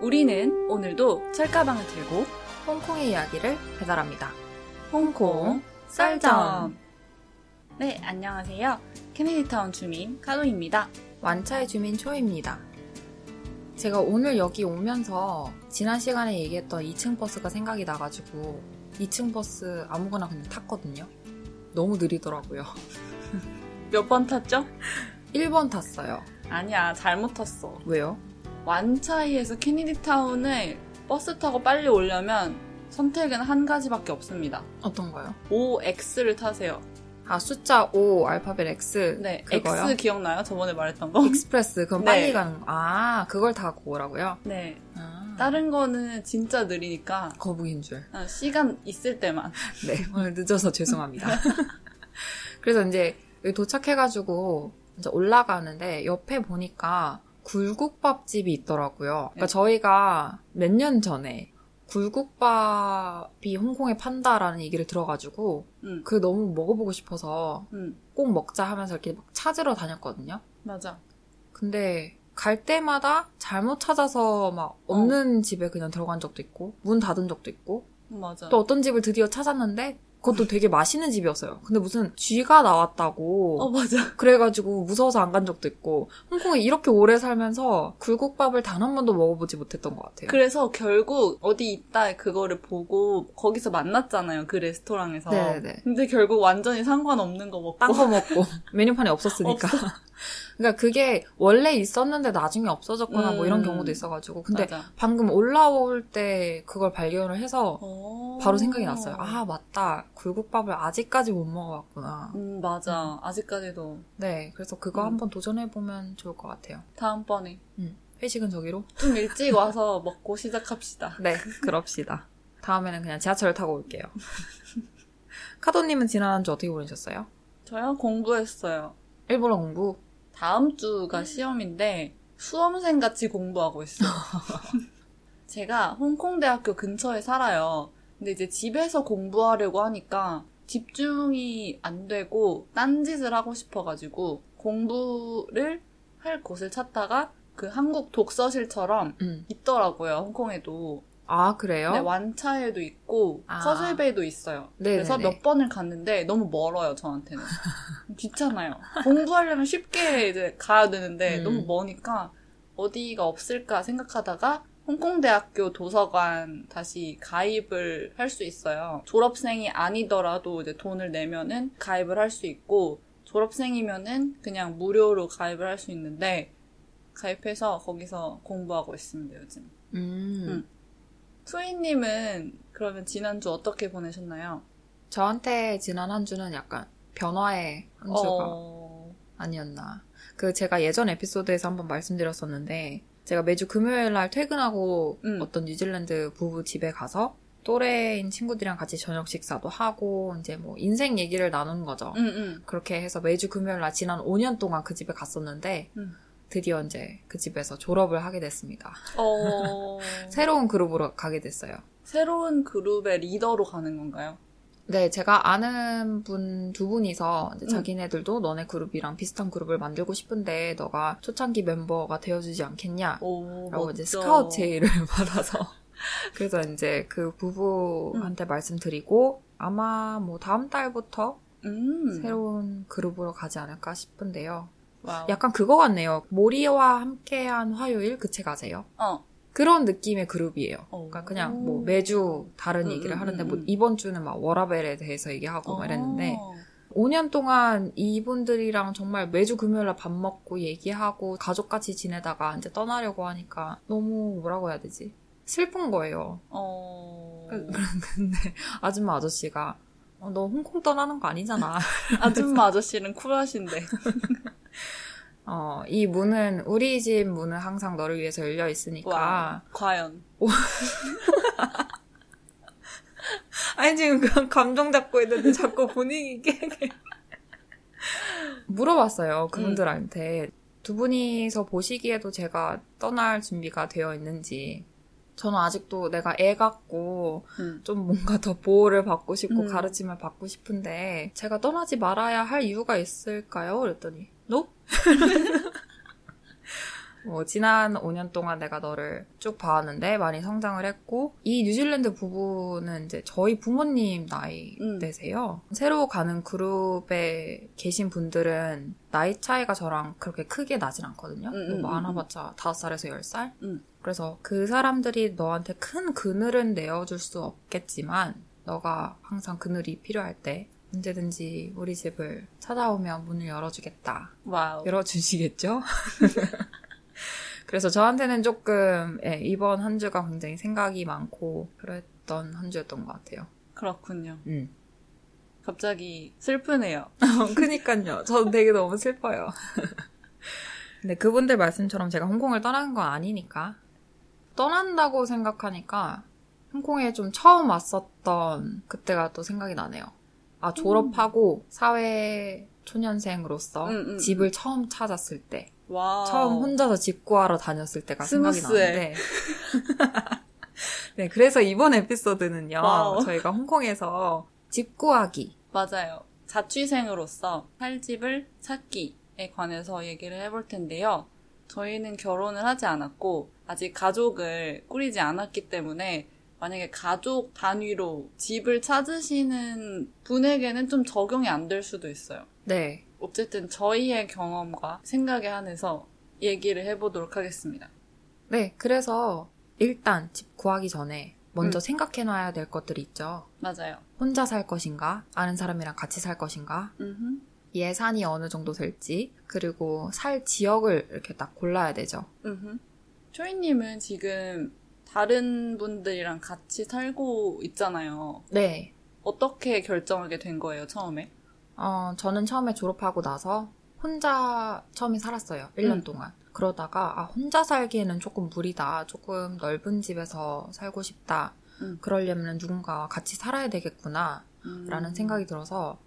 우리는 오늘도 철가방을 들고 홍콩의 이야기를 배달합니다. 홍콩 쌀점. 네, 안녕하세요. 케네디타운 주민 카도입니다. 완차의 주민 초입니다. 제가 오늘 여기 오면서 지난 시간에 얘기했던 2층 버스가 생각이 나가지고 2층 버스 아무거나 그냥 탔거든요. 너무 느리더라고요. 몇 번 탔죠? 1번 탔어요. 아니야, 잘못 탔어. 왜요? 완차이에서 케네디 타운을 버스 타고 빨리 오려면 선택은 한 가지밖에 없습니다. 어떤가요? 5X를 타세요. 아, 숫자 5, 알파벳 X. 네, 그거요? X 기억나요? 저번에 말했던 거? express. 그럼 네. 빨리 가는 거. 아, 그걸 타고 오라고요? 네. 아, 다른 거는 진짜 느리니까 거북인 줄. 아, 시간 있을 때만. 네, 오늘 늦어서 죄송합니다. 그래서 이제 여기 도착해가지고 이제 올라가는데 옆에 보니까 굴국밥집이 있더라고요. 그러니까 네. 저희가 몇 년 전에 굴국밥이 홍콩에 판다라는 얘기를 들어가지고 응, 그 너무 먹어보고 싶어서 응, 꼭 먹자 하면서 이렇게 막 찾으러 다녔거든요. 맞아. 근데 갈 때마다 잘못 찾아서 막 없는 집에 그냥 들어간 적도 있고 문 닫은 적도 있고 맞아. 또 어떤 집을 드디어 찾았는데 그것도 되게 맛있는 집이었어요. 근데 무슨 쥐가 나왔다고 어, 맞아. 그래가지고 무서워서 안 간 적도 있고 홍콩에 이렇게 오래 살면서 굴국밥을 단 한 번도 먹어보지 못했던 것 같아요. 그래서 결국 어디 있다 그거를 보고 거기서 만났잖아요. 그 레스토랑에서. 네네네. 근데 결국 완전히 상관없는 거 먹고. 딴 거 먹고 메뉴판에 없었으니까. 그러니까 그게 원래 있었는데 나중에 없어졌거나 뭐 이런 음. 경우도 있어가지고 근데 맞아. 방금 올라올 때 그걸 발견을 해서 어. 바로 생각이 났어요. 아 맞다 굴국밥을 아직까지 못 먹어봤구나. 음, 맞아. 아직까지도. 네, 그래서 그거 음. 한번 도전해 보면 좋을 것 같아요. 다음번에 음, 회식은 저기로? 좀 일찍 와서 먹고 시작합시다. 네, 그럽시다. 다음에는 그냥 지하철을 타고 올게요. 카도님은 지난 한주 어떻게 보내셨어요? 저요? 공부했어요. 일본어 공부? 다음 주가 시험인데 수험생 같이 공부하고 있어요. 제가 홍콩대학교 근처에 살아요. 근데 이제 집에서 공부하려고 하니까 집중이 안 되고 딴짓을 하고 싶어가지고 공부를 할 곳을 찾다가 그 한국 독서실처럼 음. 있더라고요, 홍콩에도. 아, 그래요? 네, 완차에도 있고 아. 커슬베이도 있어요. 네네네. 그래서 몇 번을 갔는데 너무 멀어요 저한테는 귀찮아요. 공부하려면 쉽게 이제 가야 되는데 음. 너무 머니까 어디가 없을까 생각하다가 홍콩대학교 도서관 다시 가입을 할 수 있어요. 졸업생이 아니더라도 이제 돈을 내면은 가입을 할 수 있고 졸업생이면은 그냥 무료로 가입을 할 수 있는데 가입해서 거기서 공부하고 있습니다 요즘. 음. 음. 수희님은 그러면 지난주 어떻게 보내셨나요? 저한테 지난 한 주는 약간 변화의 한 주가 어... 아니었나. 그 제가 예전 에피소드에서 한번 말씀드렸었는데 제가 매주 금요일 날 퇴근하고 음. 어떤 뉴질랜드 부부 집에 가서 또래인 친구들이랑 같이 저녁 식사도 하고 이제 뭐 인생 얘기를 나누는 거죠. 응, 응. 그렇게 해서 매주 금요일 날 지난 5년 동안 그 집에 갔었는데 음. 드디어 이제 그 집에서 졸업을 하게 됐습니다. 어... 새로운 그룹으로 가게 됐어요. 새로운 그룹의 리더로 가는 건가요? 네, 제가 아는 분 두 분이서 이제 음. 자기네들도 너네 그룹이랑 비슷한 그룹을 만들고 싶은데 너가 초창기 멤버가 되어주지 않겠냐? 오, 라고 멋져. 이제 스카우트 제의를 받아서 그래서 이제 그 부부한테 말씀드리고 아마 뭐 다음 달부터 음. 새로운 그룹으로 가지 않을까 싶은데요. wow. 약간 그거 같네요. 모리와 함께한 화요일 그 책 아세요? 어. 그런 느낌의 그룹이에요. 오. 그러니까 그냥 뭐 매주 다른 음, 얘기를 음, 하는데 음, 뭐 음. 이번 주는 막 워라벨에 대해서 얘기하고 막 이랬는데 어. 5년 동안 이분들이랑 정말 매주 금요일날 밥 먹고 얘기하고 가족같이 지내다가 이제 떠나려고 하니까 너무 뭐라고 해야 되지? 슬픈 거예요. 어. 근데 아줌마 아저씨가 어, 너 홍콩 떠나는 거 아니잖아. 아줌마 아저씨는 쿨하신데. 어, 이 문은 우리 집 문은 항상 너를 위해서 열려 있으니까. 와. 과연. 아니 지금 그냥 감정 잡고 있는데 자꾸 분위기 깨게. 물어봤어요 그분들한테 두 분이서 보시기에도 제가 떠날 준비가 되어 있는지. 저는 아직도 내가 애 같고 음. 좀 뭔가 더 보호를 받고 싶고 음. 가르침을 받고 싶은데 제가 떠나지 말아야 할 이유가 있을까요? 그랬더니 no? 뭐 지난 5년 동안 내가 너를 쭉 봐왔는데 많이 성장을 했고 이 뉴질랜드 부부는 이제 저희 부모님 나이대세요. 음. 새로 가는 그룹에 계신 분들은 나이 차이가 저랑 그렇게 크게 나진 않거든요. 음, 뭐 음, 많아봤자 5살에서 10살? 음. 그래서 그 사람들이 너한테 큰 그늘은 내어줄 수 없겠지만 너가 항상 그늘이 필요할 때 언제든지 우리 집을 찾아오면 문을 열어주겠다. 와우. 열어주시겠죠? 그래서 저한테는 조금 예, 이번 한 주가 굉장히 생각이 많고 그랬던 한 주였던 것 같아요. 그렇군요. 음. 갑자기 슬프네요. 그니까요. 저도 되게 너무 슬퍼요. 근데 그분들 말씀처럼 제가 홍콩을 떠나는 건 아니니까 떠난다고 생각하니까 홍콩에 좀 처음 왔었던 그때가 또 생각이 나네요. 아 졸업하고 사회 초년생으로서 음, 음, 집을 처음 찾았을 때 와. 처음 혼자서 집 구하러 다녔을 때가 생각이 smooth해. 나는데. 네, 그래서 이번 에피소드는요, wow. 저희가 홍콩에서 집 구하기. 맞아요. 자취생으로서 살 집을 찾기에 관해서 얘기를 해볼 텐데요. 저희는 결혼을 하지 않았고 아직 가족을 꾸리지 않았기 때문에 만약에 가족 단위로 집을 찾으시는 분에게는 좀 적용이 안 될 수도 있어요. 네. 어쨌든 저희의 경험과 생각에 한해서 얘기를 해보도록 하겠습니다. 네, 그래서 일단 집 구하기 전에 먼저 음. 생각해 놔야 될 것들이 있죠. 맞아요. 혼자 살 것인가? 아는 사람이랑 같이 살 것인가? 음흠. 예산이 어느 정도 될지, 그리고 살 지역을 이렇게 딱 골라야 되죠. 음흠. 초이님은 지금 다른 분들이랑 같이 살고 있잖아요. 네. 어떻게 결정하게 된 거예요, 처음에? 어, 저는 처음에 졸업하고 나서 혼자 처음에 살았어요. 1년 음. 동안. 그러다가, 아, 혼자 살기에는 조금 무리다. 조금 넓은 집에서 살고 싶다. 음. 그러려면 누군가와 같이 살아야 되겠구나. 음. 라는 생각이 들어서,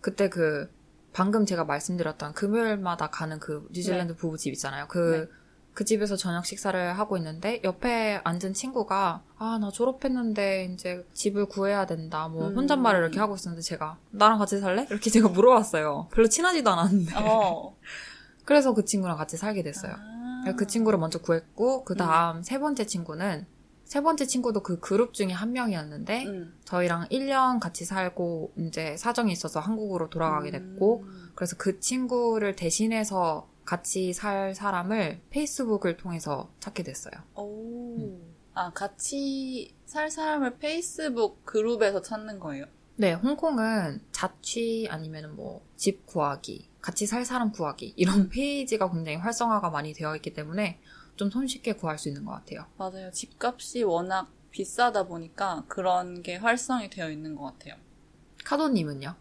그때 그, 방금 제가 말씀드렸던 금요일마다 가는 그 뉴질랜드 부부집 있잖아요. 그, 네. 그 집에서 저녁 식사를 하고 있는데, 옆에 앉은 친구가, 아, 나 졸업했는데, 이제 집을 구해야 된다. 뭐, 음. 혼잣말을 이렇게 하고 있었는데, 제가, 나랑 같이 살래? 이렇게 제가 물어봤어요. 별로 친하지도 않았는데. 어. 그래서 그 친구랑 같이 살게 됐어요. 아. 그 친구를 먼저 구했고, 그 다음 음. 세 번째 친구는, 세 번째 친구도 그 그룹 중에 한 명이었는데, 음. 저희랑 1년 같이 살고, 이제 사정이 있어서 한국으로 돌아가게 됐고, 음. 그래서 그 친구를 대신해서 같이 살 사람을 페이스북을 통해서 찾게 됐어요. 오. 음. 아, 같이 살 사람을 페이스북 그룹에서 찾는 거예요? 네, 홍콩은 자취 아니면 뭐 집 구하기, 같이 살 사람 구하기 이런 페이지가 굉장히 활성화가 많이 되어 있기 때문에 좀 손쉽게 구할 수 있는 것 같아요. 맞아요. 집값이 워낙 비싸다 보니까 그런 게 활성이 되어 있는 것 같아요. 카도님은요?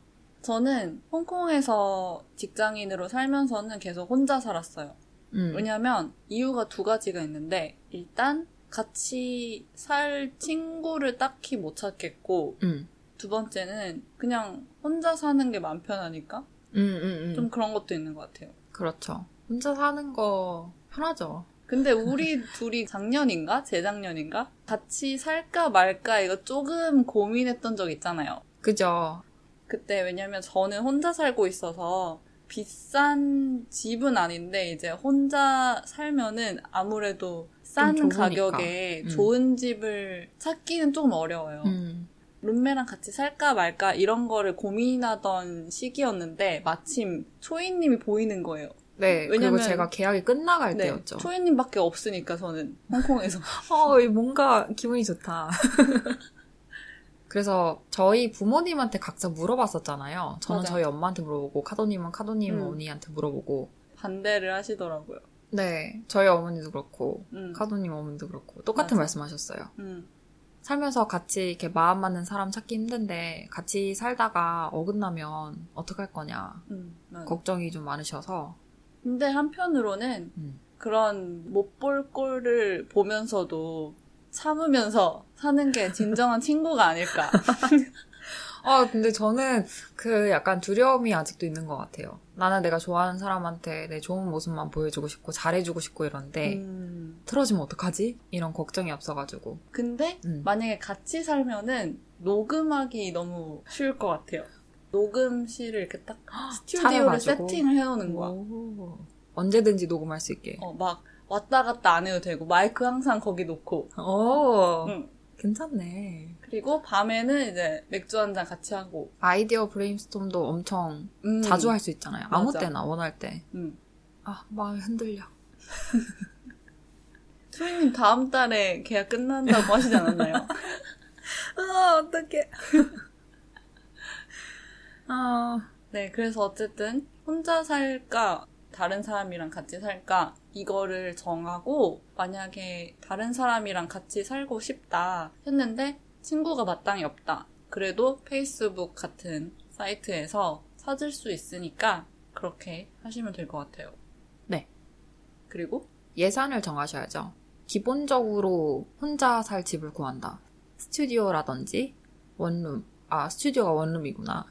저는 홍콩에서 직장인으로 살면서는 계속 혼자 살았어요. 음, 왜냐면 이유가 두 가지가 있는데 일단 같이 살 친구를 딱히 못 찾겠고 음, 두 번째는 그냥 혼자 사는 게 마음 편하니까 음, 음, 음. 좀 그런 것도 있는 것 같아요. 그렇죠. 혼자 사는 거 편하죠. 근데 우리 둘이 작년인가 재작년인가 같이 살까 말까 이거 조금 고민했던 적 있잖아요. 그죠? 그때 왜냐면 저는 혼자 살고 있어서 비싼 집은 아닌데 이제 혼자 살면은 아무래도 싼 좀. 가격에 음. 좋은 집을 찾기는 조금 어려워요. 음, 룸메랑 같이 살까 말까 이런 거를 고민하던 시기였는데 마침 초이님이 보이는 거예요. 네. 왜냐면- 그리고 제가 계약이 끝나갈 네, 때였죠. 초이님밖에 없으니까 저는 홍콩에서 어, 뭔가 기분이 좋다. 그래서 저희 부모님한테 각자 물어봤었잖아요. 저는 맞아. 저희 엄마한테 물어보고 카도님은 카도님 음. 어머니한테 물어보고 반대를 하시더라고요. 네 저희 어머니도 그렇고 음. 카도님 어머니도 그렇고 똑같은 맞아. 말씀하셨어요. 음. 살면서 같이 이렇게 마음 맞는 사람 찾기 힘든데 같이 살다가 어긋나면 어떡할 거냐 음. 걱정이 좀 많으셔서 근데 한편으로는 음. 그런 못 볼 꼴을 보면서도 참으면서 사는 게 진정한 친구가 아닐까. 아, 근데 저는 그 약간 두려움이 아직도 있는 것 같아요. 나는 내가 좋아하는 사람한테 내 좋은 모습만 보여주고 싶고 잘해주고 싶고 이런데 음. 틀어지면 어떡하지? 이런 걱정이 없어가지고. 근데 음. 만약에 같이 살면은 녹음하기 너무 쉬울 것 같아요. 녹음실을 이렇게 딱 스튜디오를. 세팅을 해놓는 거야. 오. 언제든지 녹음할 수 있게. 어, 막 왔다 갔다 안 해도 되고 마이크 항상 거기 놓고 오, 응. 괜찮네. 그리고 밤에는 이제 맥주 한 잔 같이 하고 아이디어 brainstorm도 엄청 음. 자주 할 수 있잖아요. 아무 맞아. 때나 원할 때. 음. 아, 마음이 흔들려. 수인님 다음 달에 계약 끝난다고 하시지 않았나요? 아, 어떡해. 아, 네, 그래서 어쨌든 혼자 살까 다른 사람이랑 같이 살까 이거를 정하고 만약에 다른 사람이랑 같이 살고 싶다 했는데 친구가 마땅히 없다. 그래도 페이스북 같은 사이트에서 찾을 수 있으니까 그렇게 하시면 될 것 같아요. 네. 그리고 예산을 정하셔야죠. 기본적으로 혼자 살 집을 구한다. 스튜디오라든지 원룸. 아, 스튜디오가 원룸이구나.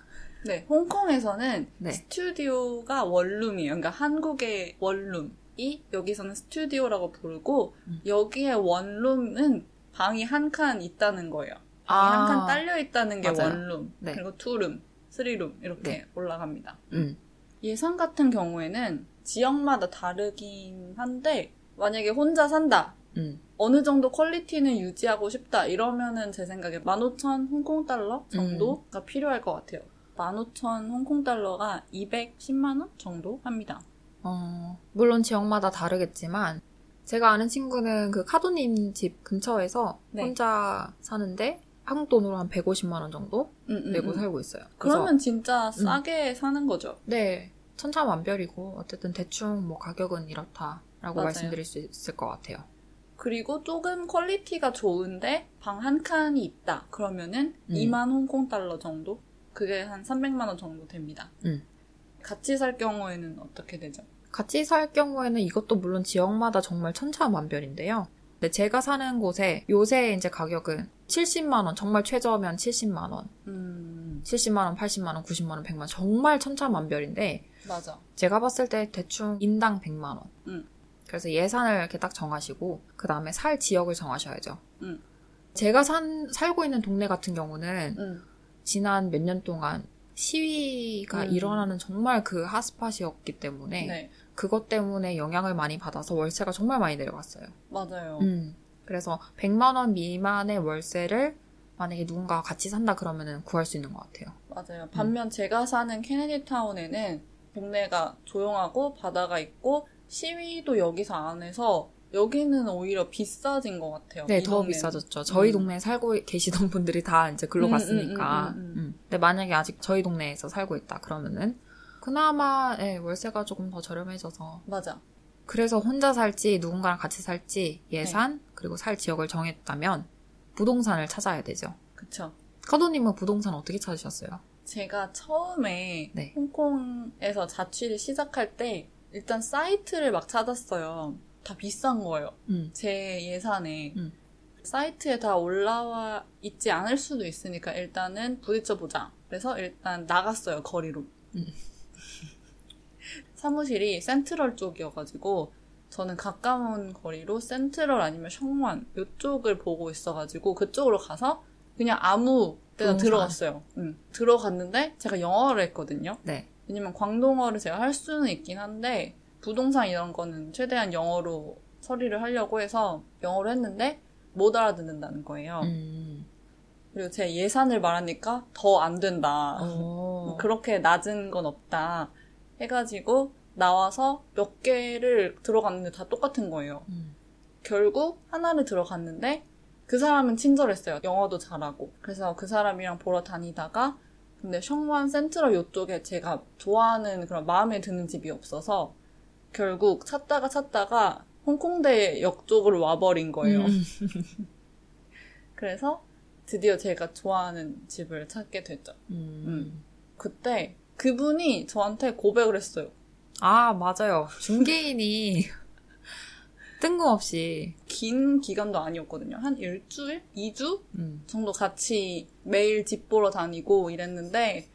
네, 홍콩에서는 네. 스튜디오가 원룸이에요. 그러니까 한국의 원룸 이 여기서는 스튜디오라고 부르고 음. 여기에 원룸은 방이 한 칸 있다는 거예요. 방이 아. 한칸 딸려 있다는 게 맞아요. 원룸. 네. 그리고 투룸, 쓰리룸 이렇게 네. 올라갑니다. 음. 예산 같은 경우에는 지역마다 다르긴 한데 만약에 혼자 산다. 음. 어느 정도 quality는 유지하고 싶다 이러면은 제 생각에 15,000 홍콩 달러 음. 정도가 필요할 것 같아요. 15,000 홍콩 달러가 210만 원 정도 합니다. 어, 물론 지역마다 다르겠지만, 제가 아는 친구는 그 카도님 집 근처에서 네. 혼자 사는데, 한국 돈으로 한 150만 원 정도 음, 음, 내고 음. 살고 있어요. 그래서 그러면 진짜 싸게 사는 거죠. 네, 천차만별이고, 어쨌든 대충 뭐 가격은 이렇다라고 맞아요. 말씀드릴 수 있을 것 같아요. 그리고 조금 quality가 좋은데 방 한 칸이 있다. 그러면은 음. 2만 홍콩 달러 정도? 그게 한 300만 원 정도 됩니다. 음. 같이 살 경우에는 어떻게 되죠? 같이 살 경우에는 이것도 물론 지역마다 정말 천차만별인데요. 근데 제가 사는 곳에 요새 이제 가격은 70만원, 정말 최저면 70만원, 음, 70만원, 80만원, 90만원, 100만원, 정말 천차만별인데, 맞아. 제가 봤을 때 대충 인당 100만 원. 음. 그래서 예산을 이렇게 딱 정하시고 그 다음에 살 지역을 정하셔야죠. 음. 제가 산 살고 있는 동네 같은 경우는 음, 지난 몇 년 동안 시위가 음. 일어나는 정말 그 핫스팟이었기 때문에 네. 그것 때문에 영향을 많이 받아서 월세가 정말 많이 내려갔어요. 맞아요. 음. 그래서 100만 원 미만의 월세를 만약에 누군가가 같이 산다 그러면은 구할 수 있는 것 같아요. 맞아요. 반면 제가 사는 케네디 타운에는 동네가 조용하고 바다가 있고 시위도 여기서 안 해서 여기는 오히려 비싸진 것 같아요. 네, 이 더. 비싸졌죠. 저희 음. 동네에 살고 계시던 분들이 다 이제 글로 음, 갔으니까. 음, 음, 음, 음. 음. 근데 만약에 아직 저희 동네에서 살고 있다 그러면은 그나마 예, 월세가 조금 더 저렴해져서 맞아. 그래서 혼자 살지 누군가랑 같이 살지 네. 예산 그리고 살 지역을 정했다면 부동산을 찾아야 되죠. 그쵸. 카도님은 부동산 어떻게 찾으셨어요? 제가 처음에 네. 홍콩에서 자취를 시작할 때 일단 사이트를 막 찾았어요. 다 비싼 거예요. 음. 제 예산에. 음. 사이트에 다 올라와 있지 않을 수도 있으니까 일단은 부딪혀보자. 그래서 일단 나갔어요, 거리로. 음. 사무실이 센트럴 쪽이어가지고 저는 가까운 거리로 센트럴 아니면 성완 이쪽을 보고 있어가지고 그쪽으로 가서 그냥 아무 데나 부동산. 들어갔어요. 응. 들어갔는데 제가 영어를 했거든요. 네. 왜냐면 광동어를 제가 할 수는 있긴 한데 부동산 이런 거는 최대한 영어로 처리를 하려고 해서 영어로 했는데 못 알아듣는다는 거예요. 음. 그리고 제 예산을 말하니까 더 안 된다. 오. 그렇게 낮은 건 없다. 해가지고 나와서 몇 개를 들어갔는데 다 똑같은 거예요. 음. 결국 하나를 들어갔는데 그 사람은 친절했어요. 영어도 잘하고. 그래서 그 사람이랑 보러 다니다가 근데 성완 센트럴 요쪽에 제가 좋아하는 그런 마음에 드는 집이 없어서 결국 찾다가 찾다가 홍콩대 역 쪽으로 와버린 거예요. 음. 그래서 드디어 제가 좋아하는 집을 찾게 됐죠. 음. 그때 그분이 저한테 고백을 했어요. 아, 맞아요. 중개인이 뜬금없이 긴 기간도 아니었거든요. 한 일주일? 2주? 음. 정도 같이 매일 집 보러 다니고 이랬는데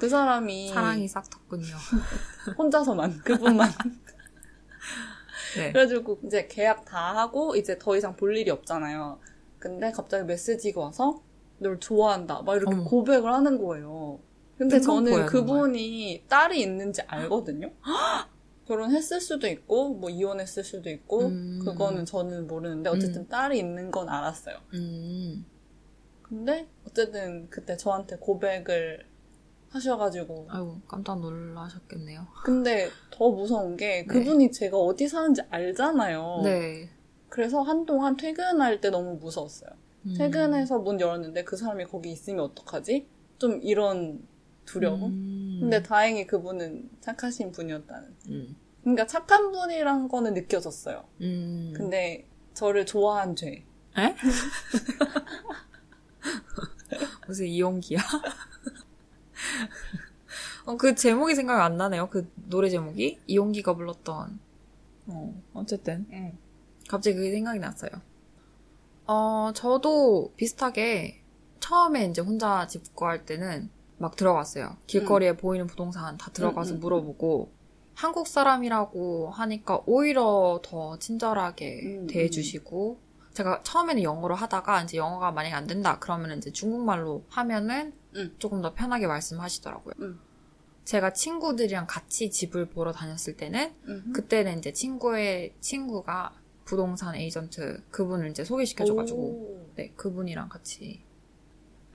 그 사람이 사랑이 싹텄군요. 혼자서만 그분만 네. 그래가지고 이제 계약 다 하고 이제 더 이상 볼 일이 없잖아요. 근데 갑자기 메시지가 와서 널 좋아한다 막 이렇게 어머. 고백을 하는 거예요. 근데 저는 그분이 딸이 있는지 알거든요. 결혼했을 수도 있고 뭐 이혼했을 수도 있고 음. 그거는 저는 모르는데 어쨌든 음. 딸이 있는 건 알았어요. 음. 근데 어쨌든 그때 저한테 고백을 하셔가지고 아이고, 깜짝 놀라셨겠네요. 근데 더 무서운 게 그분이 제가 어디 사는지 알잖아요. 네. 그래서 한동안 퇴근할 때 너무 무서웠어요. 음. 퇴근해서 문 열었는데 그 사람이 거기 있으면 어떡하지? 좀 이런 두려움? 음. 근데 다행히 그분은 착하신 분이었다는. 음. 그러니까 착한 분이란 거는 느껴졌어요. 음. 근데 저를 좋아한 죄. 에? 무슨 이용기야? 어, 그 제목이 생각이 안 나네요. 그 노래 제목이 이용기가 불렀던. 어, 어쨌든 응. 갑자기 그게 생각이 났어요. 어, 저도 비슷하게 처음에 이제 혼자 집 구할 때는 막 들어갔어요. 길거리에 보이는 부동산 다 들어가서 음, 음, 물어보고 한국 사람이라고 하니까 오히려 더 친절하게 음, 대해주시고 제가 처음에는 영어로 하다가 이제 영어가 만약에 안 된다 그러면 이제 중국말로 하면은 음. 조금 더 편하게 말씀하시더라고요. 음. 제가 친구들이랑 같이 집을 보러 다녔을 때는 음. 그때는 이제 친구의 친구가 부동산 에이전트 그분을 이제 소개시켜줘가지고 오. 네 그분이랑 같이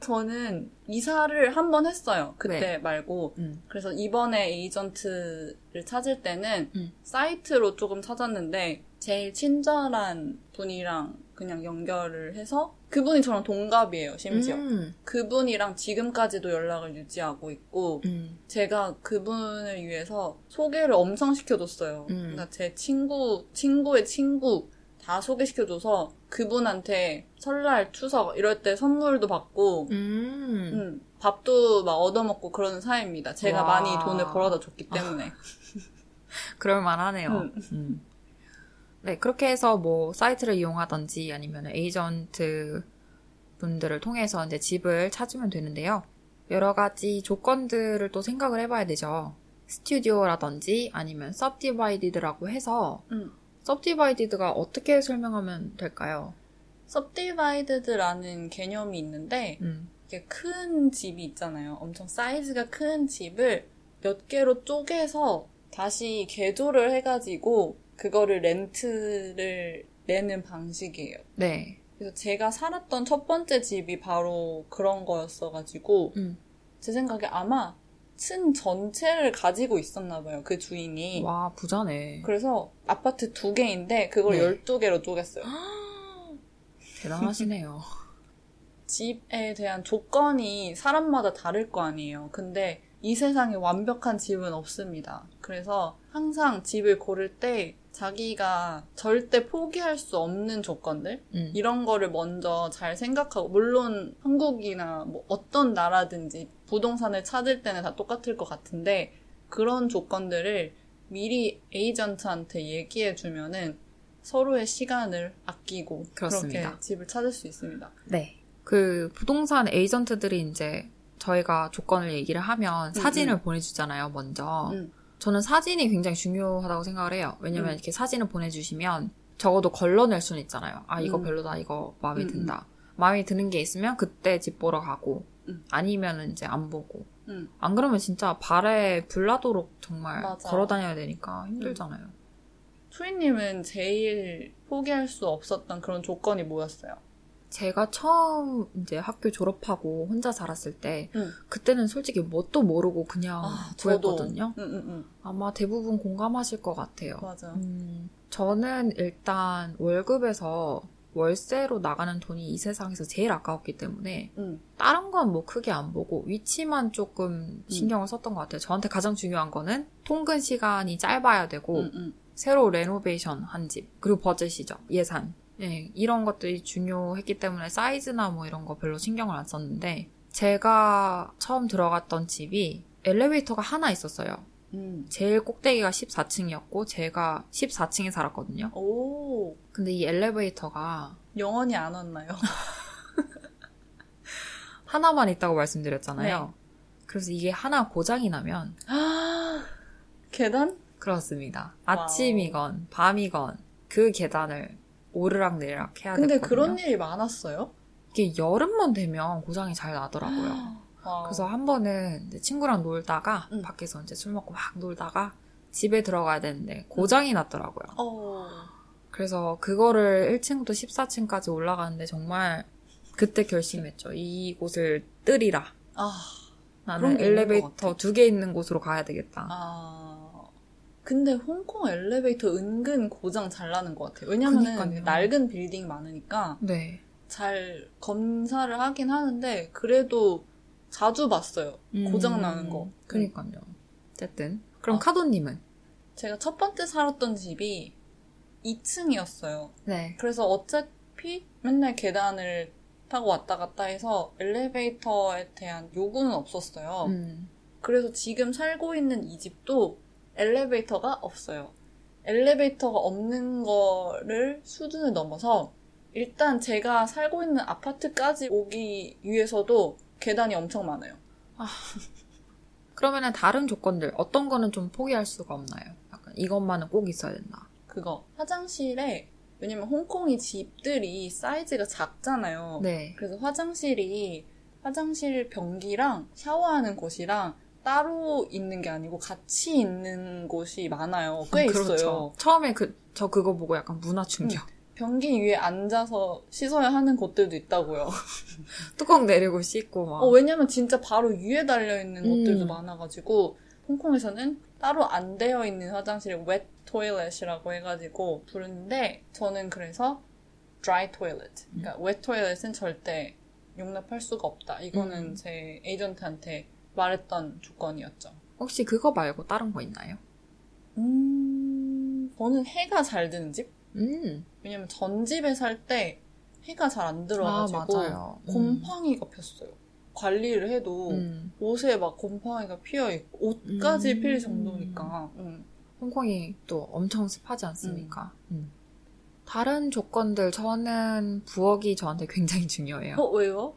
저는 이사를 한 번 했어요. 그때 네. 말고. 음. 그래서 이번에 에이전트를 찾을 때는 음. 사이트로 조금 찾았는데 제일 친절한 분이랑 그냥 연결을 해서 그분이 저랑 동갑이에요, 심지어. 음. 그분이랑 지금까지도 연락을 유지하고 있고 음. 제가 그분을 위해서 소개를 엄청 시켜줬어요. 음. 그러니까 제 친구, 친구의 친구 다 소개시켜줘서 그분한테 설날, 추석 이럴 때 선물도 받고 음. 음, 밥도 막 얻어먹고 그러는 사이입니다. 제가 와. 많이 돈을 벌어다 줬기 때문에. 그럴만하네요. 네 그렇게 해서 뭐 사이트를 이용하던지 아니면 에이전트 분들을 통해서 이제 집을 찾으면 되는데요. 여러 가지 조건들을 또 생각을 해봐야 되죠. 스튜디오라든지 아니면 subdivided라고 해서 음. subdivided가 어떻게 설명하면 될까요? subdivided라는 개념이 있는데 음. 이게 큰 집이 있잖아요. 엄청 사이즈가 큰 집을 몇 개로 쪼개서 다시 개조를 해가지고 그거를 렌트를 내는 방식이에요. 네. 그래서 제가 살았던 첫 번째 집이 바로 그런 거였어가지고 음. 제 생각에 아마 층 전체를 가지고 있었나 봐요. 그 주인이. 와 부자네. 그래서 아파트 두 개인데 그걸 네. 12개로 쪼갰어요. 대단하시네요. 집에 대한 조건이 사람마다 다를 거 아니에요. 근데 이 세상에 완벽한 집은 없습니다. 그래서 항상 집을 고를 때 자기가 절대 포기할 수 없는 조건들 음. 이런 거를 먼저 잘 생각하고 물론 한국이나 뭐 어떤 나라든지 부동산을 찾을 때는 다 똑같을 것 같은데 그런 조건들을 미리 에이전트한테 얘기해 주면은 서로의 시간을 아끼고 그렇습니다. 그렇게 집을 찾을 수 있습니다. 네. 그 부동산 에이전트들이 이제 저희가 조건을 얘기를 하면 사진을 보내주잖아요, 먼저. 음. 저는 사진이 굉장히 중요하다고 생각을 해요. 왜냐면 음. 이렇게 사진을 보내주시면 적어도 걸러낼 수는 있잖아요. 아, 이거 음. 별로다, 이거 마음에 음, 든다. 마음에 드는 게 있으면 그때 집 보러 가고, 음. 아니면은 이제 안 보고. 음. 안 그러면 진짜 발에 불나도록 정말 맞아. 걸어 다녀야 되니까 힘들잖아요. 초이님은 제일 포기할 수 없었던 그런 조건이 뭐였어요? 제가 처음 이제 학교 졸업하고 혼자 살았을 때, 음. 그때는 솔직히 뭣도 모르고 그냥 아. 구했거든요. 응, 응, 응. 아마 대부분 공감하실 것 같아요. 맞아. 음, 저는 일단 월급에서 월세로 나가는 돈이 이 세상에서 제일 아까웠기 때문에 응. 다른 건 뭐 크게 안 보고 위치만 조금 신경을 썼던 것 같아요. 저한테 가장 중요한 거는 통근 시간이 짧아야 되고. 새로 레노베이션 한 집, 그리고 버젯이죠. 예산. 예, 이런 것들이 중요했기 때문에 사이즈나 뭐 이런 거 별로 신경을 안 썼는데, 제가 처음 들어갔던 집이 엘리베이터가 하나 있었어요. 응. 제일 꼭대기가 14층이었고, 제가 14층에 살았거든요. 오, 근데 이 엘리베이터가 영원히 안 왔나요? 하나만 있다고 말씀드렸잖아요. 그래서 이게 하나 고장이 나면, 계단? 그렇습니다. 아침이건, 밤이건, 그 계단을 오르락 내리락 해야 근데 됐거든요. 그런 일이 많았어요? 이게 여름만 되면 고장이 잘 나더라고요. 와. 그래서 한 번은 친구랑 놀다가 응. 밖에서 이제 술 먹고 막 놀다가 집에 들어가야 되는데 고장이 났더라고요. 어. 그래서 그거를 1층부터 14층까지 올라가는데 정말 그때 결심했죠. 이곳을 뜨리라. 아. 나는 엘리베이터. 두 개 있는 곳으로 가야 되겠다. 아. 근데 홍콩 엘리베이터 은근 고장 잘 나는 것 같아요. 왜냐면은 그니까요. 낡은 빌딩 많으니까 네. 잘 검사를 하긴 하는데 그래도 자주 봤어요. 고장 나는 거. 음, 그니까요. 어쨌든. 그럼 어. 카도님은? 제가 첫 번째 살았던 집이 2층이었어요. 네. 그래서 어차피 맨날 계단을 타고 왔다 갔다 해서 엘리베이터에 대한 요구는 없었어요. 음. 그래서 지금 살고 있는 이 집도 엘리베이터가 없어요. 엘리베이터가 없는 거를 수준을 넘어서 일단 제가 살고 있는 아파트까지 오기 위해서도 계단이 엄청 많아요. 그러면은 다른 조건들, 어떤 거는 좀 포기할 수가 없나요? 약간 이것만은 꼭 있어야 된다. 그거 화장실에 왜냐면 홍콩이 집들이 사이즈가 작잖아요. 네. 그래서 화장실이 화장실 변기랑 샤워하는 곳이랑 따로 있는 게 아니고 같이 있는 곳이 많아요. 꽤 그렇죠. 있어요. 처음에 그, 저 그거 보고 약간 문화 충격. 변기 위에 앉아서 씻어야 하는 곳들도 있다고요. 뚜껑 내리고 씻고 막. 어, 왜냐면 진짜 바로 위에 달려있는 음. 곳들도 많아가지고, 홍콩에서는 따로 안 되어 있는 화장실을 wet toilet이라고 해가지고 부르는데, 저는 그래서 dry toilet. 그러니까 wet toilet은 절대 용납할 수가 없다. 이거는 음. 제 에이전트한테 말했던 조건이었죠. 혹시 그거 말고 다른 거 있나요? 음, 저는 해가 잘 드는 집? 음. 왜냐면 전 집에 살 때 해가 잘 안 들어가지고 아. 음. 곰팡이가 폈어요. 관리를 해도 음. 옷에 막 곰팡이가 피어 있고 옷까지 음. 필 정도니까. 음. 홍콩이 또 엄청 습하지 않습니까? 음. 음. 다른 조건들 저는 부엌이 저한테 굉장히 중요해요. 어 왜요?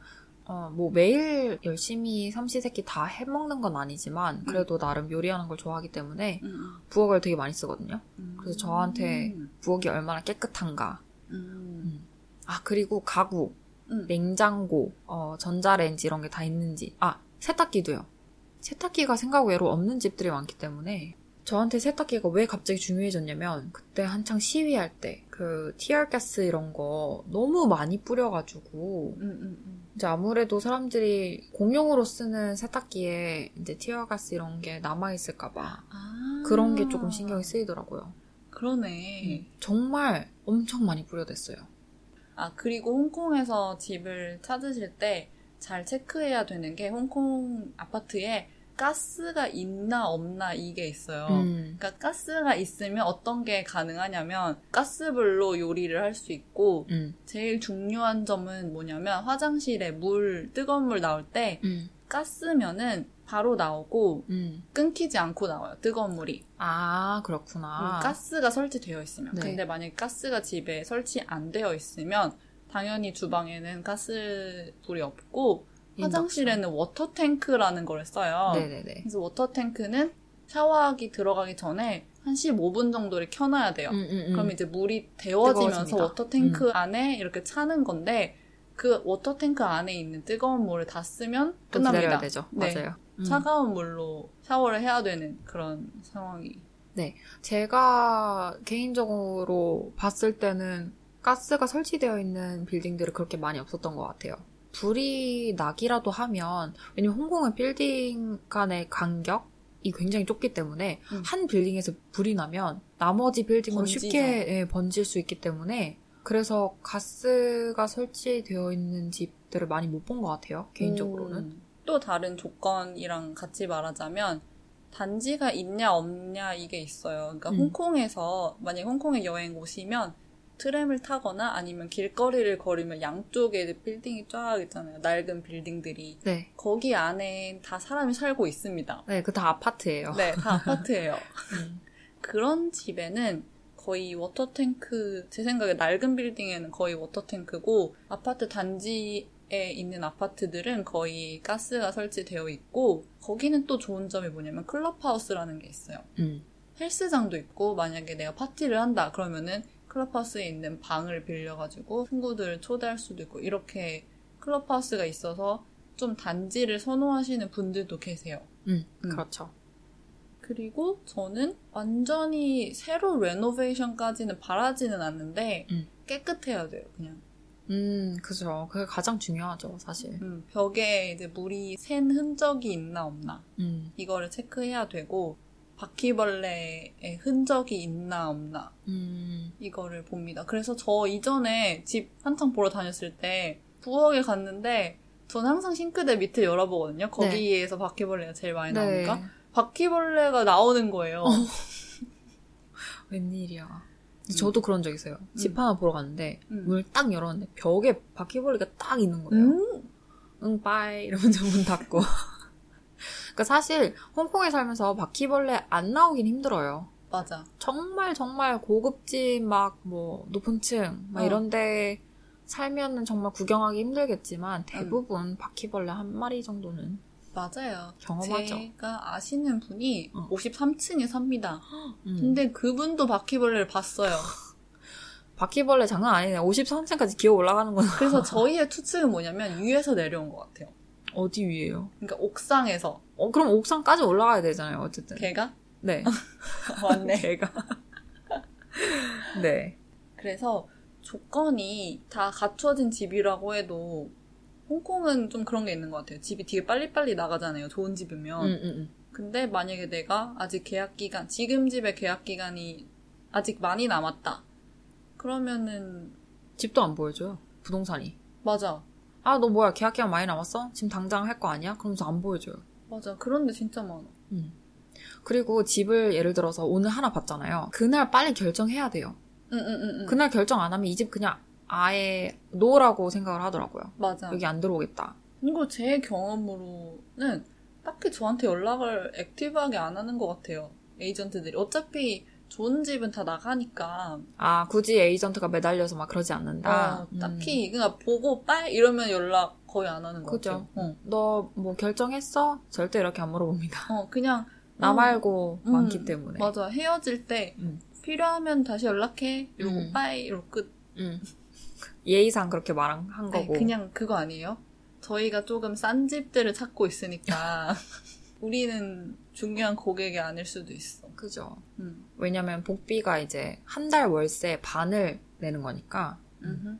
어, 뭐 매일 열심히 삼시세끼 다 해먹는 건 아니지만 그래도 나름 요리하는 걸 좋아하기 때문에 음. 부엌을 되게 많이 쓰거든요. 음. 그래서 저한테 부엌이 얼마나 깨끗한가. 음. 아 그리고 가구, 음. 냉장고, 어, 전자레인지 이런 게 다 있는지. 아 세탁기도요. 세탁기가 생각 외로 없는 집들이 많기 때문에 저한테 세탁기가 왜 갑자기 중요해졌냐면 그때 한창 시위할 때 그 티얼가스 이런 거 너무 많이 뿌려가지고 음, 음, 음. 이제 아무래도 사람들이 공용으로 쓰는 세탁기에 이제 티어가스 이런 게 남아있을까봐 아. 그런 게 조금 신경이 쓰이더라고요. 그러네. 정말 엄청 많이 뿌려댔어요. 아 그리고 홍콩에서 집을 찾으실 때 잘 체크해야 되는 게 홍콩 아파트에 가스가 있나 없나 이게 있어요. 음. 그러니까 가스가 있으면 어떤 게 가능하냐면 가스불로 요리를 할 수 있고 음. 제일 중요한 점은 뭐냐면 화장실에 물 뜨거운 물 나올 때 음. 가스면은 바로 나오고 음. 끊기지 않고 나와요 뜨거운 물이 아, 그렇구나. 음, 가스가 설치되어 있으면 네. 근데 만약에 가스가 집에 설치 안 되어 있으면 당연히 주방에는 가스불이 없고 화장실에는 water tank라는 걸 써요 네네네. 그래서 water tank는 샤워하기 들어가기 전에 한 15분 정도를 켜놔야 돼요 음, 음, 음. 그럼 이제 물이 데워지면서 뜨거워집니다. 음. water tank 안에 이렇게 차는 건데 그 water tank 안에 있는 뜨거운 물을 다 쓰면 또 끝납니다. 되죠. 네. 맞아요. 음. 차가운 물로 샤워를 해야 되는 그런 상황이. 제가 개인적으로 봤을 때는 가스가 설치되어 있는 빌딩들이 그렇게 많이 없었던 것 같아요. 불이 나기라도 하면, 왜냐면 홍콩은 빌딩 간의 간격이 굉장히 좁기 때문에 음. 한 빌딩에서 불이 나면 나머지 빌딩으로 번지죠. 쉽게 예, 번질 수 있기 때문에 그래서 가스가 설치되어 있는 집들을 많이 못 본 것 같아요. 개인적으로는. 음. 또 다른 조건이랑 같이 말하자면 단지가 있냐 없냐 이게 있어요. 그러니까 음. 홍콩에서 만약에 홍콩에 여행 오시면 트램을 타거나 아니면 길거리를 걸으면 양쪽에 빌딩이 쫙 있잖아요. 낡은 빌딩들이. 네. 거기 안에 다 사람이 살고 있습니다. 네, 그 다 아파트예요. 네, 다 아파트예요. 음. 그런 집에는 거의 water tank, 제 생각에 낡은 빌딩에는 거의 water tank고, 아파트 단지 에 있는 아파트들은 거의 가스가 설치되어 있고, 거기는 또 좋은 점이 뭐냐면 클럽하우스라는 게 있어요. 음. 헬스장도 있고, 만약에 내가 파티를 한다, 그러면은 클럽하우스에 있는 방을 빌려가지고 친구들을 초대할 수도 있고, 이렇게 클럽하우스가 있어서 좀 단지를 선호하시는 분들도 계세요. 음, 음. 그렇죠. 그리고 저는 완전히 새로 레노베이션까지는 바라지는 않는데 음. 깨끗해야 돼요, 그냥. 음, 그죠. 그게 가장 중요하죠, 사실. 음, 벽에 이제 물이 샌 흔적이 있나 없나 음, 이거를 체크해야 되고 바퀴벌레의 흔적이 있나 없나 음, 이거를 봅니다. 그래서 저 이전에 집 한창 보러 다녔을 때 부엌에 갔는데 저는 항상 싱크대 밑을 열어보거든요. 거기에서 바퀴벌레가 제일 많이 네. 나오니까 바퀴벌레가 나오는 거예요. 웬일이야. 저도 그런 적 있어요. 집 음. 하나 보러 갔는데, 음. 문을 딱 열었는데, 벽에 바퀴벌레가 딱 있는 거예요. 음? 응, 빠이. 이러면서 문 닫고. 그러니까 사실, 홍콩에 살면서 바퀴벌레 안 나오긴 힘들어요. 맞아. 정말 정말 고급집 막 뭐 높은 층막 어. 이런데 살면은 정말 구경하기 힘들겠지만 대부분 바퀴벌레 한 마리 정도는 맞아요. 경험하죠. 제가 아시는 분이 어. 53층에 삽니다. 음. 근데 그분도 바퀴벌레를 봤어요. 바퀴벌레 장난 아니네. 53층까지 기어 올라가는 건 그래서 저희의 추측은 뭐냐면 위에서 내려온 것 같아요. 어디 위에요? 그러니까 옥상에서 어, 그럼 옥상까지 올라가야 되잖아요. 어쨌든. 개가 네. 맞네. 개가. 네. 그래서 조건이 다 갖춰진 집이라고 해도 홍콩은 좀 그런 게 있는 것 같아요. 집이 되게 빨리빨리 나가잖아요. 좋은 집이면. 음, 음, 음. 근데 만약에 내가 아직 계약 기간, 지금 집의 계약 기간이 아직 많이 남았다. 그러면은 집도 안 보여줘요. 부동산이. 맞아, 아, 너 뭐야? 계약 기간 많이 남았어? 지금 당장 할 거 아니야? 그러면서 안 보여줘요. 맞아. 그런데 진짜 많아. 음. 그리고 집을 예를 들어서 오늘 하나 봤잖아요. 그날 빨리 결정해야 돼요. 응, 응, 응, 응. 그날 결정 안 하면 이 집 그냥 아예 no라고 생각을 하더라고요. 맞아. 여기 안 들어오겠다. 이거 제 경험으로는 딱히 저한테 연락을 active하게 안 하는 것 같아요. 에이전트들이. 어차피 좋은 집은 다 나가니까. 아, 굳이 에이전트가 매달려서 막 그러지 않는다. 어, 음. 딱히, 그냥 보고 빨 이러면 연락 거의 안 하는 것 그죠. 같아요. 어. 너뭐 결정했어? 절대 이렇게 안 물어봅니다. 어, 그냥. 나 어, 말고 음, 많기 때문에. 맞아. 헤어질 때 음. 필요하면 다시 연락해. 이러고 음. 빠이 이러고 끝. 음. 예의상 그렇게 말한 한 아니, 거고. 그냥 그거 아니에요? 저희가 조금 싼 집들을 찾고 있으니까 우리는 중요한 고객이 아닐 수도 있어. 그죠. 음. 왜냐면 복비가 이제 한 달 월세 반을 내는 거니까. 음흠.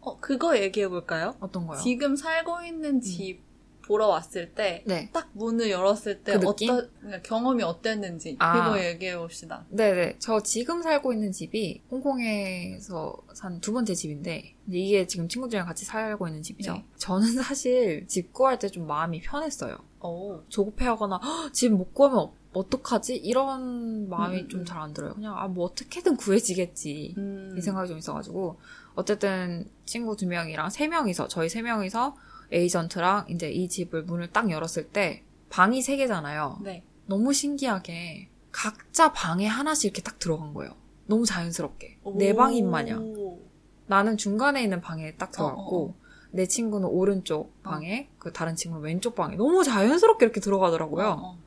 어, 그거 얘기해 볼까요? 어떤 거요? 지금 살고 있는 집 보러 왔을 때, 네. 딱 문을 열었을 때그 느낌? 어떤 그러니까 경험이 어땠는지 아. 그거 얘기해 봅시다. 네네. 저 지금 살고 있는 집이 홍콩에서 산 두 번째 집인데, 이게 지금 친구들이랑 같이 살고 있는 집이죠. 네. 저는 사실 집 구할 때 좀 마음이 편했어요. 오. 조급해하거나, "헉, 집못 구하면 어- 어떡하지? 이런 마음이 음, 좀 음. 잘안 들어요. 그냥, 아, 뭐 어떻게든 구해지겠지. 음. 이 생각이 좀 있어가지고, 어쨌든 친구 두 명이랑 세 명이서, 저희 세 명이서 에이전트랑 이제 이 집을 문을 딱 열었을 때, 방이 세 개잖아요. 네. 너무 신기하게 각자 방에 하나씩 이렇게 딱 들어간 거예요. 너무 자연스럽게. 내 방인 마냥. 오. 나는 중간에 있는 방에 딱 들어갔고, 어, 어, 내 친구는 오른쪽 방에, 그 다른 친구는 왼쪽 방에. 너무 자연스럽게 이렇게 들어가더라고요. 어, 어.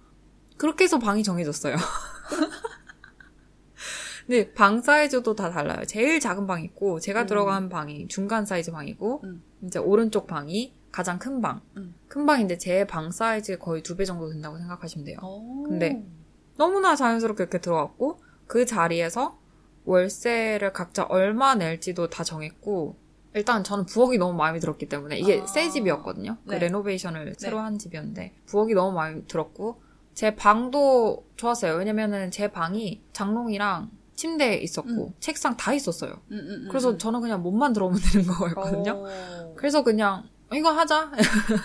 그렇게 해서 방이 정해졌어요. 근데 방 사이즈도 다 달라요. 제일 작은 방이 있고, 제가 음. 들어간 방이 중간 사이즈 방이고, 음. 이제 오른쪽 방이 가장 큰 방. 음. 큰 방인데 제 방 사이즈 거의 두 배 정도 된다고 생각하시면 돼요. 오. 근데 너무나 자연스럽게 이렇게 들어갔고 그 자리에서 월세를 각자 얼마 낼지도 다 정했고 일단 저는 부엌이 너무 마음에 들었기 때문에 이게 아. 새 집이었거든요. 그 네. 레노베이션을 새로 한 집이었는데 부엌이 너무 마음에 들었고 제 방도 좋았어요. 왜냐면은 제 방이 장롱이랑 침대 있었고 음. 책상 다 있었어요. 음, 음, 음, 그래서 음. 저는 그냥 몸만 들어오면 되는 거였거든요. 오. 그래서 그냥 이거 하자.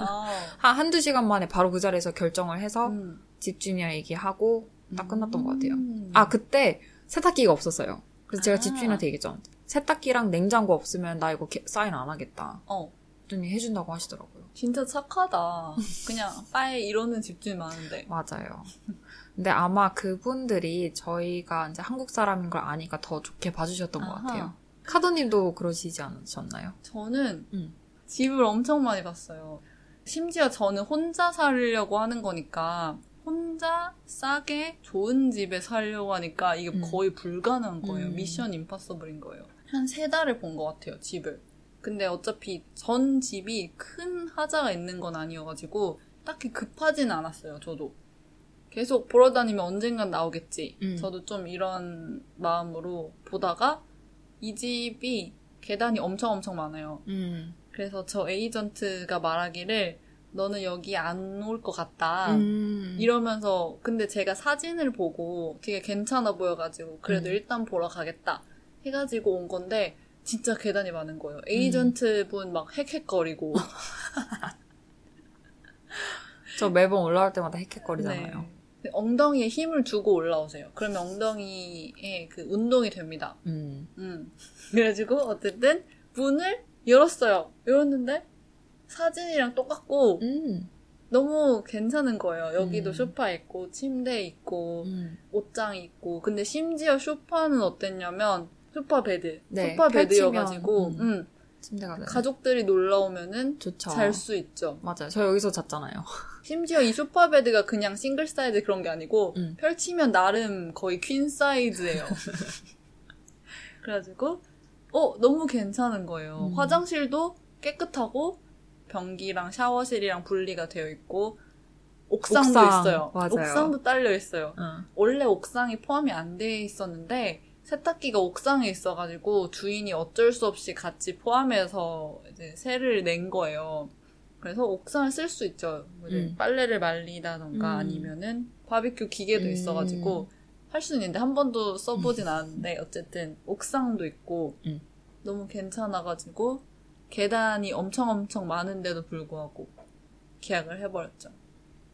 아. 한 한두 시간 만에 바로 그 자리에서 결정을 해서 음. 집주인이랑 얘기하고 딱 끝났던 것 같아요. 음. 아, 그때 세탁기가 없었어요. 그래서 제가 아. 집주인한테 얘기했죠. 세탁기랑 냉장고 없으면 나 이거 개- 사인 안 하겠다. 어. 그랬더니 해준다고 하시더라고요. 진짜 착하다. 그냥 빠에 이러는 집주인 많은데. 맞아요. 근데 아마 그분들이 저희가 이제 한국 사람인 걸 아니까 더 좋게 봐주셨던 것 아하. 같아요. 카도님도 그러시지 않으셨나요? 저는 음. 집을 엄청 많이 봤어요. 심지어 저는 혼자 살려고 하는 거니까 혼자 싸게 좋은 집에 살려고 하니까 이게 음. 거의 불가능한 거예요. 음. 미션 임파서블인 거예요. 한 세 달을 본 것 같아요, 집을. 근데 어차피 전 집이 큰 하자가 있는 건 아니어가지고 딱히 급하진 않았어요, 저도. 계속 보러 다니면 언젠간 나오겠지. 음. 저도 좀 이런 마음으로 보다가 이 집이 계단이 엄청 엄청 많아요. 음. 그래서 저 에이전트가 말하기를 너는 여기 안 올 것 같다. 음. 이러면서 근데 제가 사진을 보고 되게 괜찮아 보여가지고 그래도 음. 일단 보러 가겠다 해가지고 온 건데 진짜 계단이 많은 거예요. 에이전트 분 막 헥헥거리고 저 매번 올라올 때마다 헥헥거리잖아요. 네. 엉덩이에 힘을 두고 올라오세요. 그러면 엉덩이에 그 운동이 됩니다. 음. 음. 그래가지고 어쨌든 문을 열었어요. 열었는데 사진이랑 똑같고 음. 너무 괜찮은 거예요. 여기도 음. 소파 있고 침대 있고 음. 옷장 있고 근데 심지어 소파는 어땠냐면 소파 베드 네, 소파 베드여가지고 음. 음, 침대가 네. 가족들이 놀러 오면은. 잘 수 있죠. 맞아요. 저 여기서 잤잖아요. 심지어 이 소파 베드가 그냥 싱글 사이즈 그런 게 아니고 음. 펼치면 나름 거의 퀸 사이즈예요. 그래가지고 어 너무 괜찮은 거예요. 음. 화장실도 깨끗하고 변기랑 샤워실이랑 분리가 되어 있고 옥상도 옥상, 있어요. 맞아요. 옥상도 딸려 있어요. 응. 원래 옥상이 포함이 안 돼 있었는데 세탁기가 옥상에 있어가지고 주인이 어쩔 수 없이 같이 포함해서 이제 세를 낸 거예요. 그래서 옥상을 쓸 수 있죠. 뭐 음. 빨래를 말리다던가 음. 아니면은 바비큐 기계도 음. 있어가지고 할 수는 있는데 한 번도 써보진 않았는데 어쨌든 옥상도 있고 음. 너무 괜찮아가지고 계단이 엄청 엄청 많은데도 불구하고 계약을 해버렸죠.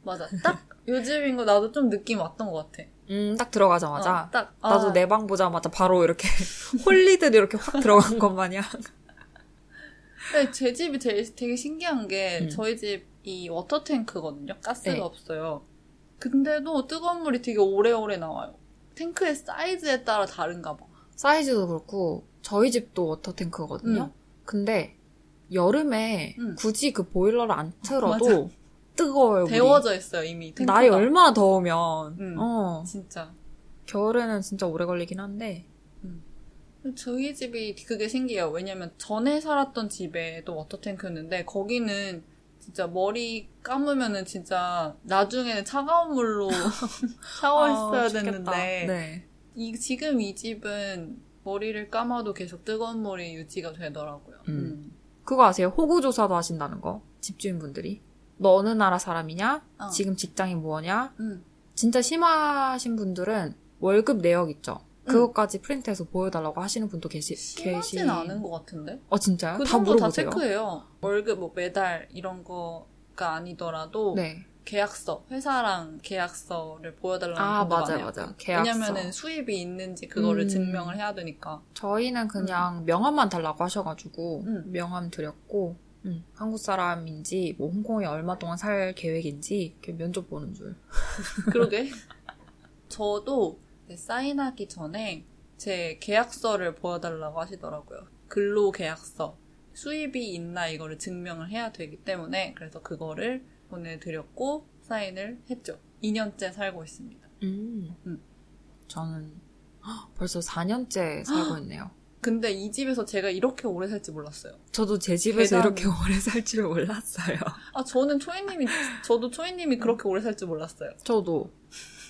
맞아. 딱 요즘인 거 나도 좀 느낌 왔던 것 같아. 음, 딱 들어가자마자. 어, 딱 나도 아, 내방 보자마자 바로 이렇게 홀리듯 이렇게 확 들어간 것 마냥. 근데 제 집이 되게, 되게 신기한 게 음. 저희 집 이 water tank거든요. 가스가 네. 없어요. 근데도 뜨거운 물이 되게 오래오래 나와요. 탱크의 사이즈에 따라 다른가 봐. 사이즈도 그렇고 저희 집도 워터탱크거든요. 음. 근데 여름에 음. 굳이 그 보일러를 안 틀어도 맞아. 뜨거워요. 데워져 있어요 이미 탱크가. 날이 얼마나 더우면. 음. 어. 진짜. 겨울에는 진짜 오래 걸리긴 한데. 저희 집이 그게 신기해요. 왜냐면 전에 살았던 집에도 워터탱크였는데 거기는 진짜 머리 감으면은 진짜 나중에는 차가운 물로 샤워했어야 아. 됐는데 네. 이, 지금 이 집은 머리를 감아도 계속 뜨거운 물이 유지가 되더라고요. 음. 그거 아세요? 호구 조사도 하신다는 거. 집주인분들이. 너 어느 나라 사람이냐? 어. 지금 직장이 뭐냐? 음. 진짜 심하신 분들은 월급 내역 있죠. 그것까지 프린트해서 보여달라고 하시는 분도 계시, 심하진 계시. 않은 것 같은데? 어, 진짜요? 그다 정도 다 물어보세요. 체크해요. 월급 뭐 매달 이런 거가 아니더라도 네. 계약서, 회사랑 계약서를 보여달라는 아, 분도 맞아요, 많아요. 맞아요. 계약서. 왜냐면은 수입이 있는지 그거를 음. 증명을 해야 되니까. 저희는 그냥 명함만 달라고 하셔가지고, 음. 명함 드렸고, 음, 한국 사람인지, 뭐, 홍콩에 얼마 동안 살 계획인지, 이렇게 면접 보는 줄. 그러게. 저도 이제 사인하기 전에 제 계약서를 보여달라고 하시더라고요. 근로 계약서. 수입이 있나 이거를 증명을 해야 되기 때문에 그래서 그거를 보내드렸고 사인을 했죠. 2년째 살고 있습니다. 음. 음. 저는 헉, 벌써 4년째 살고 있네요. 근데 이 집에서 제가 이렇게 오래 살지 몰랐어요. 저도 제 집에서 계단- 이렇게 오래 살 줄을 몰랐어요. 아, 저는 초이님이, 저도 초이님이 그렇게 오래 살줄 몰랐어요. 저도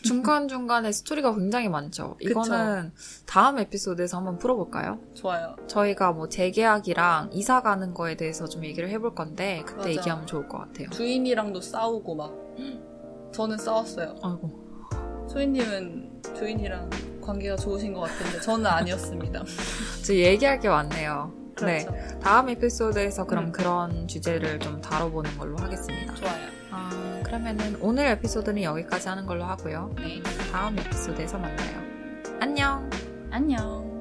중간중간에 스토리가 굉장히 많죠. 이거는 다음 에피소드에서 한번 풀어볼까요? 좋아요. 저희가 뭐 재계약이랑 이사 가는 거에 대해서 좀 얘기를 해볼 건데 그때 맞아. 얘기하면 좋을 것 같아요. 주인이랑도 싸우고 막. 저는 싸웠어요. 아이고. 초이님은 주인이랑 관계가 좋으신 것 같은데 저는 아니었습니다. 저 얘기할 게 많네요. 그렇죠. 네. 다음 에피소드에서 그럼 음. 그런 주제를 좀 다뤄보는 걸로 하겠습니다. 좋아요. 아, 그러면은 오늘 에피소드는 여기까지 하는 걸로 하고요. 네. 다음 에피소드에서 만나요. 안녕! 안녕.